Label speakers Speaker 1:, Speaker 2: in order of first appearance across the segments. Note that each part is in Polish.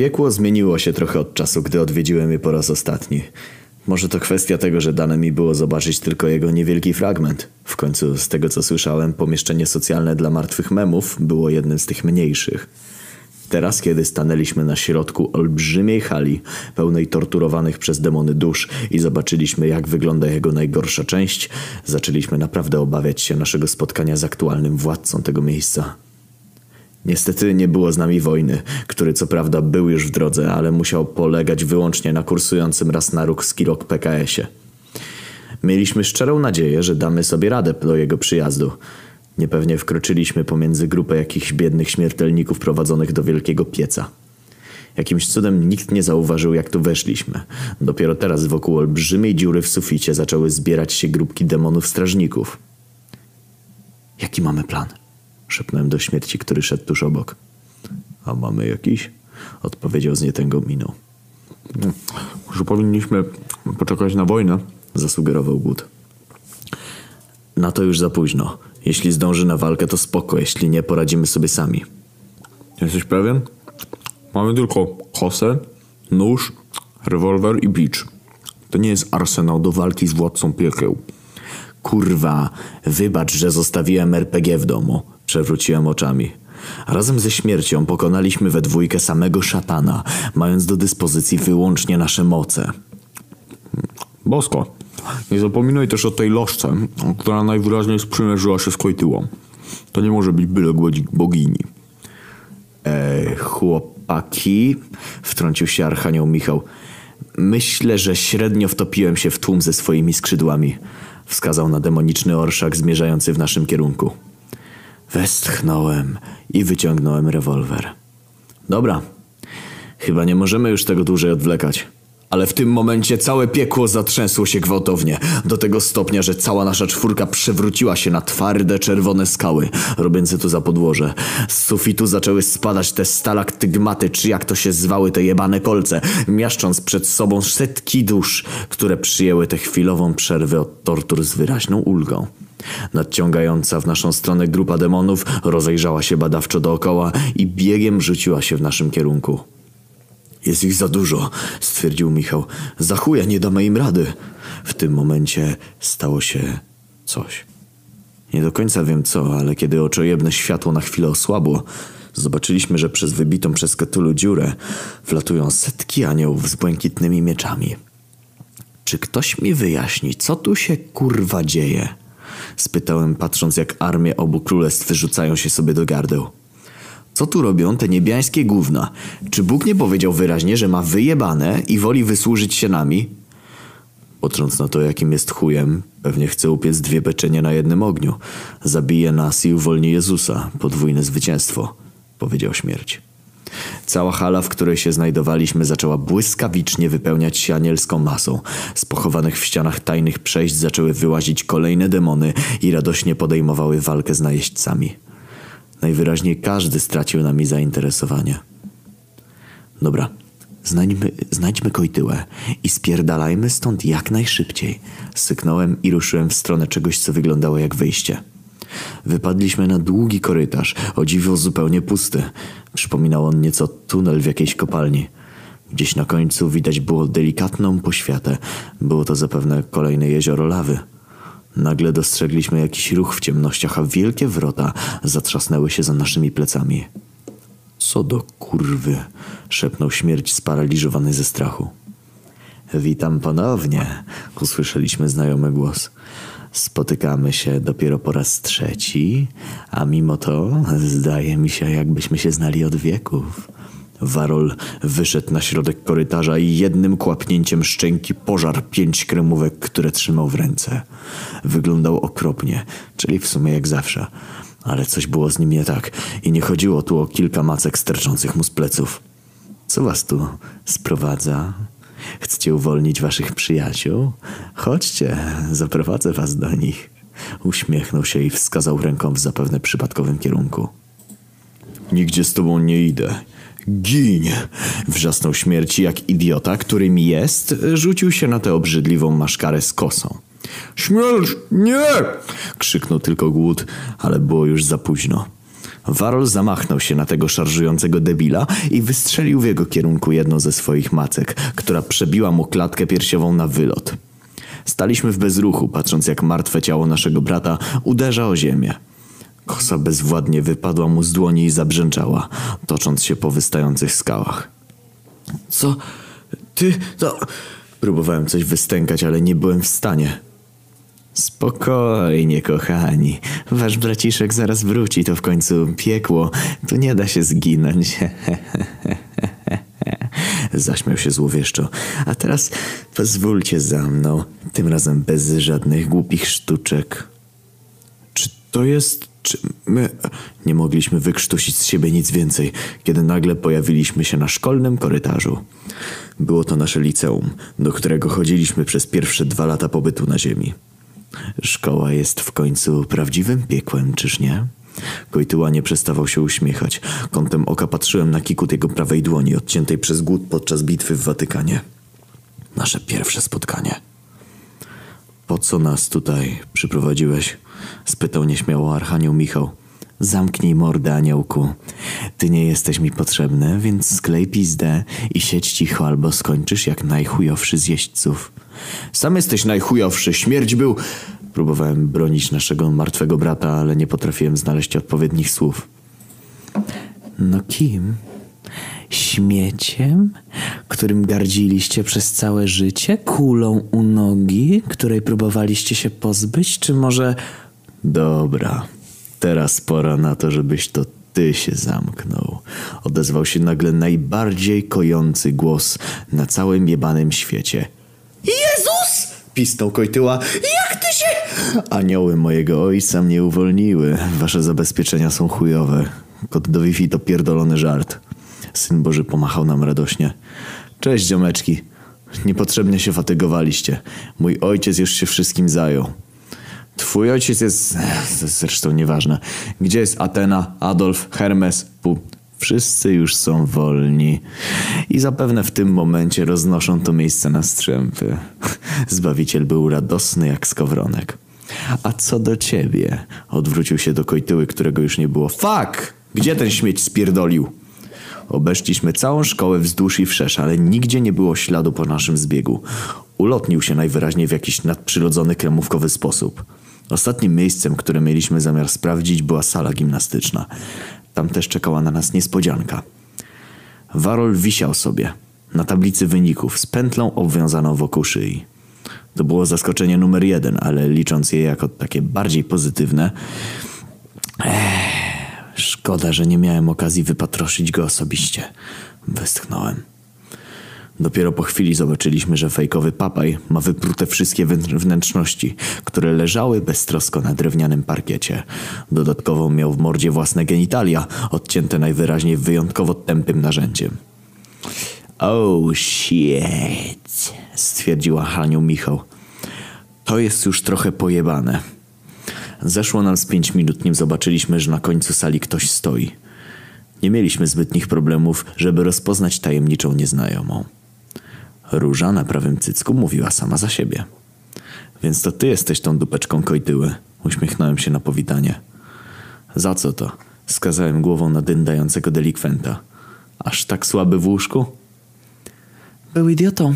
Speaker 1: Piekło zmieniło się trochę od czasu, gdy odwiedziłem je po raz ostatni. Może to kwestia tego, że dane mi było zobaczyć tylko jego niewielki fragment. W końcu, z tego co słyszałem, pomieszczenie socjalne dla martwych memów było jednym z tych mniejszych. Teraz, kiedy stanęliśmy na środku olbrzymiej hali, pełnej torturowanych przez demony dusz i zobaczyliśmy, jak wygląda jego najgorsza część, zaczęliśmy naprawdę obawiać się naszego spotkania z aktualnym władcą tego miejsca. Niestety nie było z nami wojny, który co prawda był już w drodze, ale musiał polegać wyłącznie na kursującym raz na róg skilok PKS-ie. Mieliśmy szczerą nadzieję, że damy sobie radę do jego przyjazdu. Niepewnie wkroczyliśmy pomiędzy grupę jakichś biednych śmiertelników prowadzonych do wielkiego pieca. Jakimś cudem nikt nie zauważył, jak tu weszliśmy. Dopiero teraz wokół olbrzymiej dziury w suficie zaczęły zbierać się grupki demonów strażników. Jaki mamy plan? Szepnąłem do śmierci, który szedł tuż obok. A mamy jakiś? Odpowiedział z nietęgą miną.
Speaker 2: Że powinniśmy poczekać na wojnę.
Speaker 1: Zasugerował Głód. Na to już za późno. Jeśli zdąży na walkę, to spoko. Jeśli nie, poradzimy sobie sami.
Speaker 2: Jesteś pewien? Mamy tylko kosę, nóż, rewolwer i bicz. To nie jest arsenał do walki z władcą piekieł.
Speaker 1: Kurwa, wybacz, że zostawiłem RPG w domu. Przewróciłem oczami. Razem ze śmiercią pokonaliśmy we dwójkę samego szatana, mając do dyspozycji wyłącznie nasze moce.
Speaker 2: Bosko, nie zapominaj też o tej lożce, która najwyraźniej sprzymierzyła się z Kojtyłą. To nie może być byle bogini.
Speaker 1: E, chłopaki, wtrącił się Archanioł Michał. Myślę, że średnio wtopiłem się w tłum ze swoimi skrzydłami. Wskazał na demoniczny orszak zmierzający w naszym kierunku. Westchnąłem i wyciągnąłem rewolwer. Dobra, chyba nie możemy już tego dłużej odwlekać. Ale w tym momencie całe piekło zatrzęsło się gwałtownie, do tego stopnia, że cała nasza czwórka przewróciła się na twarde, czerwone skały, robiące tu za podłoże. Z sufitu zaczęły spadać te stalaktygmaty, czy jak to się zwały te jebane kolce, miaszcząc przed sobą setki dusz, które przyjęły tę chwilową przerwę od tortur z wyraźną ulgą. Nadciągająca w naszą stronę grupa demonów rozejrzała się badawczo dookoła i biegiem rzuciła się w naszym kierunku. Jest ich za dużo, stwierdził Michał. Za chuja nie damy im rady. W tym momencie stało się coś. Nie do końca wiem co, ale kiedy oczojebne światło na chwilę osłabło, zobaczyliśmy, że przez wybitą przez Ketulu dziurę wlatują setki aniołów z błękitnymi mieczami. Czy ktoś mi wyjaśni, co tu się kurwa dzieje? Spytałem, patrząc jak armie obu królestw rzucają się sobie do gardeł. Co tu robią te niebiańskie gówna? Czy Bóg nie powiedział wyraźnie, że ma wyjebane i woli wysłużyć się nami? Patrząc na to, jakim jest chujem, pewnie chce upiec dwie beczenie na jednym ogniu. Zabije nas i uwolni Jezusa. Podwójne zwycięstwo, powiedział śmierć. Cała hala, w której się znajdowaliśmy, zaczęła błyskawicznie wypełniać się anielską masą. Z pochowanych w ścianach tajnych przejść zaczęły wyłazić kolejne demony i radośnie podejmowały walkę z najeźdźcami. Najwyraźniej każdy stracił nami zainteresowanie. Dobra, znajdźmy, znajdźmy kojtyłę i spierdalajmy stąd jak najszybciej. Syknąłem i ruszyłem w stronę czegoś, co wyglądało jak wyjście. Wypadliśmy na długi korytarz, o dziwo zupełnie pusty. Przypominał on nieco tunel w jakiejś kopalni. Gdzieś na końcu widać było delikatną poświatę. Było to zapewne kolejne jezioro lawy. Nagle dostrzegliśmy jakiś ruch w ciemnościach, a wielkie wrota zatrzasnęły się za naszymi plecami. Co do kurwy, szepnął śmierć sparaliżowany ze strachu. Witam ponownie, usłyszeliśmy znajomy głos. Spotykamy się dopiero po raz trzeci, a mimo to zdaje mi się, jakbyśmy się znali od wieków. Warol wyszedł na środek korytarza i jednym kłapnięciem szczęki pożarł pięć kremówek, które trzymał w ręce. Wyglądał okropnie, czyli w sumie jak zawsze. Ale coś było z nim nie tak i nie chodziło tu o kilka macek sterczących mu z pleców. Co was tu sprowadza? Chcecie uwolnić waszych przyjaciół? Chodźcie, zaprowadzę was do nich. Uśmiechnął się i wskazał ręką w zapewne przypadkowym kierunku. Nigdzie z tobą nie idę. Gin! Wrzasnął śmierci jak idiota, którym jest, rzucił się na tę obrzydliwą maszkarę z kosą.
Speaker 2: Śmierć, nie!
Speaker 1: Krzyknął tylko głód, ale było już za późno. Warol zamachnął się na tego szarżującego debila i wystrzelił w jego kierunku jedną ze swoich macek, która przebiła mu klatkę piersiową na wylot. Staliśmy w bezruchu, patrząc jak martwe ciało naszego brata uderza o ziemię. Kosa bezwładnie wypadła mu z dłoni i zabrzęczała, tocząc się po wystających skałach. Co? Ty? To... Próbowałem coś wystękać, ale nie byłem w stanie. Spokojnie, kochani. Wasz braciszek zaraz wróci, to w końcu piekło. Tu nie da się zginąć. Zaśmiał się złowieszczo. A teraz pozwólcie za mną, tym razem bez żadnych głupich sztuczek. Czy to jest. Czy my. Nie mogliśmy wykrztusić z siebie nic więcej, kiedy nagle pojawiliśmy się na szkolnym korytarzu. Było to nasze liceum, do którego chodziliśmy przez pierwsze dwa lata pobytu na Ziemi. Szkoła jest w końcu prawdziwym piekłem, czyż nie? Kojtyła nie przestawał się uśmiechać. Kątem oka patrzyłem na kikut jego prawej dłoni, odciętej przez głód podczas bitwy w Watykanie. Nasze pierwsze spotkanie. Po co nas tutaj przyprowadziłeś? Spytał nieśmiało Archanioł Michał. Zamknij mordę, aniołku. Ty nie jesteś mi potrzebny, więc sklej pizdę i siedź cicho, albo skończysz jak najchujowszy z jeźdźców. Sam jesteś najchujowszy, śmierć był... Próbowałem bronić naszego martwego brata, ale nie potrafiłem znaleźć odpowiednich słów. No kim? Śmieciem, którym gardziliście przez całe życie? Kulą u nogi, której próbowaliście się pozbyć? Czy może... Dobra, teraz pora na to, żebyś to ty się zamknął. Odezwał się nagle najbardziej kojący głos na całym jebanym świecie. Jezus! Pisnął Kojtyła. Jak ty się... Anioły mojego ojca mnie uwolniły. Wasze zabezpieczenia są chujowe. Kod do Wi-Fi to pierdolony żart. Syn Boży pomachał nam radośnie. Cześć, ziomeczki. Niepotrzebnie się fatygowaliście. Mój ojciec już się wszystkim zajął. Twój ojciec jest... Zresztą nieważne. Gdzie jest Atena, Adolf, Hermes, Pu... Wszyscy już są wolni i zapewne w tym momencie roznoszą to miejsce na strzępy. Zbawiciel był radosny jak skowronek. A co do ciebie? Odwrócił się do Kojtyły, którego już nie było. Fuck! Gdzie ten śmieć spierdolił? Obeszliśmy całą szkołę wzdłuż i wszerz, ale nigdzie nie było śladu po naszym zbiegu. Ulotnił się najwyraźniej w jakiś nadprzyrodzony kremówkowy sposób. Ostatnim miejscem, które mieliśmy zamiar sprawdzić, była sala gimnastyczna. Tam też czekała na nas niespodzianka. Warol wisiał sobie na tablicy wyników z pętlą obwiązaną wokół szyi. To było zaskoczenie numer jeden, ale licząc je jako takie bardziej pozytywne, Ech, szkoda, że nie miałem okazji wypatroszyć go osobiście. Westchnąłem. Dopiero po chwili zobaczyliśmy, że fejkowy papaj ma wyprute wszystkie wnętrzności, które leżały beztrosko na drewnianym parkiecie. Dodatkowo miał w mordzie własne genitalia, odcięte najwyraźniej wyjątkowo tępym narzędziem. Oh shit, stwierdziła Haniu Michał. To jest już trochę pojebane. Zeszło nam z pięć minut, nim zobaczyliśmy, że na końcu sali ktoś stoi. Nie mieliśmy zbytnich problemów, żeby rozpoznać tajemniczą nieznajomą. Róża na prawym cycku mówiła sama za siebie. Więc to ty jesteś tą dupeczką kojtyły. Uśmiechnąłem się na powitanie. Za co to? Skazałem głową na dyndającego delikwenta. Aż tak słaby w łóżku? Był idiotą.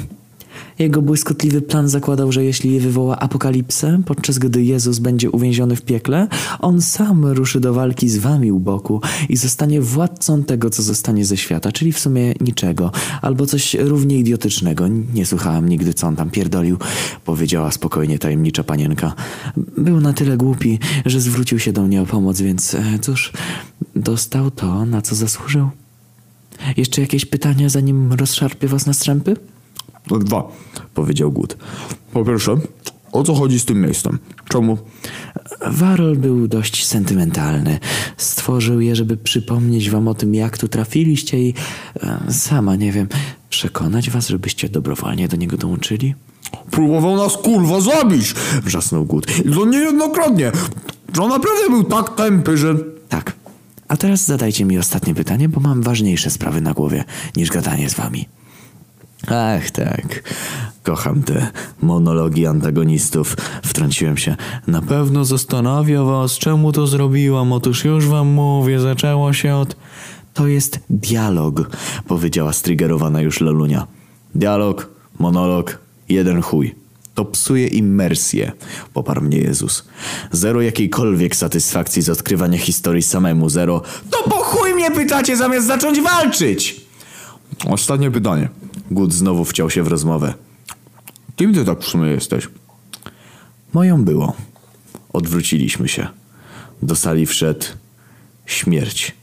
Speaker 1: Jego błyskotliwy plan zakładał, że jeśli wywoła apokalipsę, podczas gdy Jezus będzie uwięziony w piekle, on sam ruszy do walki z wami u boku i zostanie władcą tego, co zostanie ze świata, czyli w sumie niczego, albo coś równie idiotycznego. Nie słuchałam nigdy, co on tam pierdolił, powiedziała spokojnie tajemnicza panienka. Był na tyle głupi, że zwrócił się do mnie o pomoc, więc e, cóż, dostał to, na co zasłużył. Jeszcze jakieś pytania, zanim rozszarpię was na strzępy?
Speaker 2: No dwa, powiedział Głód. Po pierwsze, o co chodzi z tym miejscem? Czemu?
Speaker 1: Warol był dość sentymentalny. Stworzył je, żeby przypomnieć wam o tym, jak tu trafiliście i e, sama nie wiem, przekonać was, żebyście dobrowolnie do niego dołączyli?
Speaker 2: Próbował nas kurwa zabić! Wrzasnął Głód. I to niejednokrotnie. On naprawdę był tak tępy, że...
Speaker 1: Tak. A teraz zadajcie mi ostatnie pytanie, bo mam ważniejsze sprawy na głowie niż gadanie z wami. Ach, tak. Kocham te monologi antagonistów. Wtrąciłem się. Na pewno zastanawia was, czemu to zrobiłam. Otóż już wam mówię, zaczęło się od... To jest dialog, powiedziała striggerowana już Lalunia. Dialog, monolog, jeden chuj. To psuje immersję, poparł mnie Jezus. Zero jakiejkolwiek satysfakcji z odkrywania historii samemu, zero. To po chuj mnie pytacie zamiast zacząć walczyć!
Speaker 2: Ostatnie pytanie.
Speaker 1: Good znowu wciął się w rozmowę.
Speaker 2: Kim ty tak w sumie jesteś?
Speaker 1: Moją było. Odwróciliśmy się. Do sali wszedł śmierć,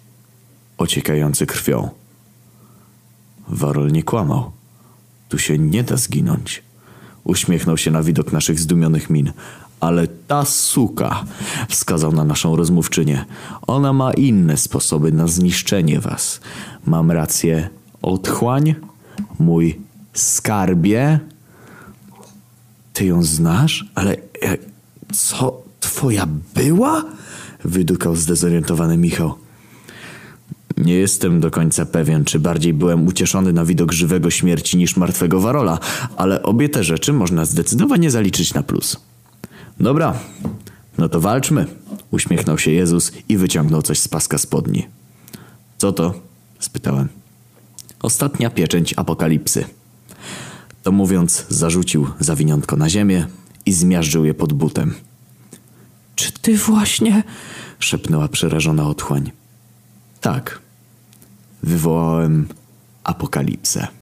Speaker 1: ociekający krwią. Warol nie kłamał. Tu się nie da zginąć. Uśmiechnął się na widok naszych zdumionych min. Ale ta suka, wskazał na naszą rozmówczynię, ona ma inne sposoby na zniszczenie was. Mam rację, otchłań? Mój skarbie? Ty ją znasz? Ale jak, co? Twoja była? Wydukał zdezorientowany Michał. Nie jestem do końca pewien, czy bardziej byłem ucieszony na widok żywego śmierci niż martwego Warola, ale obie te rzeczy można zdecydowanie zaliczyć na plus. Dobra, no to walczmy, uśmiechnął się Jezus i wyciągnął coś z paska spodni. Co to? spytałem. Ostatnia pieczęć apokalipsy. To mówiąc, zarzucił zawiniątko na ziemię i zmiażdżył je pod butem. Czy ty właśnie? szepnęła przerażona otchłań. Tak. Wywołałem apokalipsę.